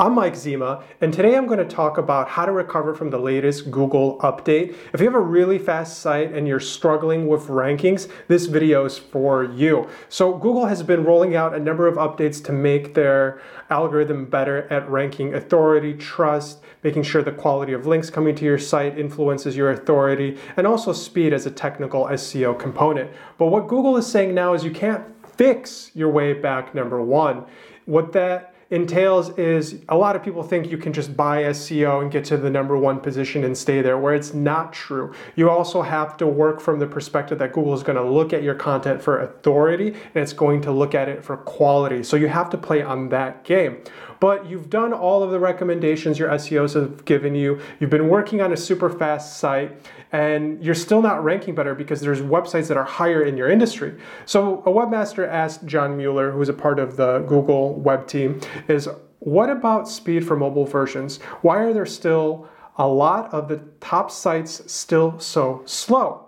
I'm Mike Zima, and today I'm going to talk about how to recover from the latest Google update. If you have a really fast site and you're struggling with rankings, this video is for you. So Google has been rolling out a number of updates to make their algorithm better at ranking authority, trust, making sure the quality of links coming to your site influences your authority, and also speed as a technical SEO component. But what Google is saying now is you can't fix your way back number one. What that entails is a lot of people think you can just buy SEO and get to the number one position and stay there, where it's not true. You also have to work from the perspective that Google is going to look at your content for authority and it's going to look at it for quality. So you have to play on that game. But you've done all of the recommendations your SEOs have given you. You've been working on a super fast site and you're still not ranking better because there's websites that are higher in your industry. So a webmaster asked John Mueller, who is a part of the Google web team, is what about speed for mobile versions? Why are there still a lot of the top sites still so slow?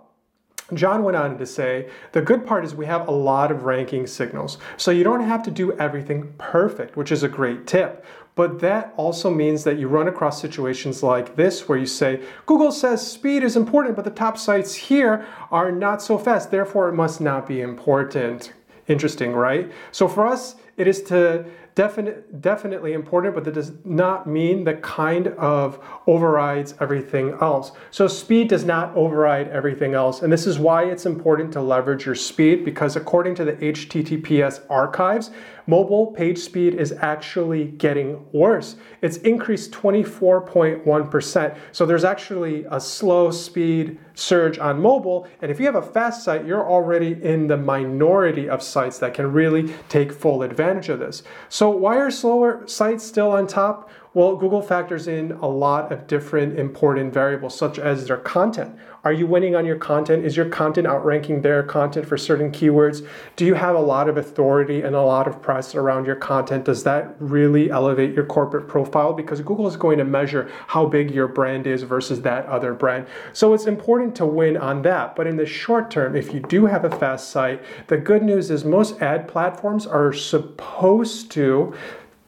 John went on to say, the good part is we have a lot of ranking signals. So you don't have to do everything perfect, which is a great tip. But that also means that you run across situations like this where you say, Google says speed is important, but the top sites here are not so fast, therefore it must not be important. Interesting, right? So for us, it is to definite, definitely important, but that does not mean the kind of overrides everything else. So speed does not override everything else. And this is why it's important to leverage your speed because according to the HTTPS archives, mobile page speed is actually getting worse. It's increased 24.1%. So there's actually a slow speed surge on mobile. And if you have a fast site, you're already in the minority of sites that can really take full advantage of this. So why are slower sites still on top? Well, Google factors in a lot of different important variables, such as their content. Are you winning on your content? Is your content outranking their content for certain keywords? Do you have a lot of authority and a lot of press around your content? Does that really elevate your corporate profile? Because Google is going to measure how big your brand is versus that other brand. So it's important to win on that. But in the short term, if you do have a fast site, the good news is most ad platforms are supposed to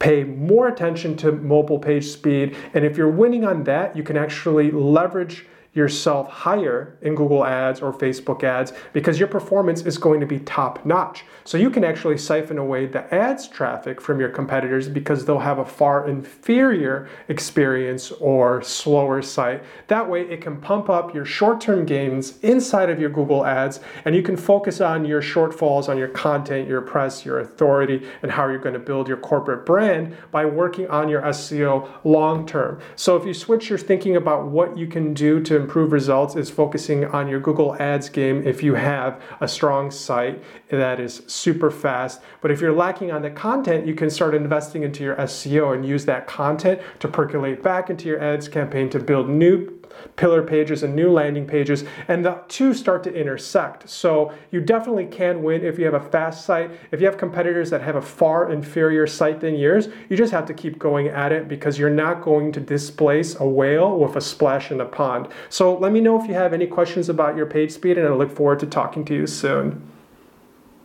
pay more attention to mobile page speed. And if you're winning on that, you can actually leverage yourself higher in Google Ads or Facebook ads because your performance is going to be top notch. So you can actually siphon away the ads traffic from your competitors because they'll have a far inferior experience or slower site. That way it can pump up your short-term gains inside of your Google Ads and you can focus on your shortfalls on your content, your press, your authority, and how you're going to build your corporate brand by working on your SEO long term. So if you switch your thinking about what you can do to improve results is focusing on your Google Ads game if you have a strong site that is super fast. But if you're lacking on the content, you can start investing into your SEO and use that content to percolate back into your ads campaign to build new pillar pages and new landing pages, and the two start to intersect. So you definitely can win if you have a fast site. If you have competitors that have a far inferior site than yours, you just have to keep going at it because you're not going to displace a whale with a splash in a pond. So let me know if you have any questions about your page speed, and I look forward to talking to you soon.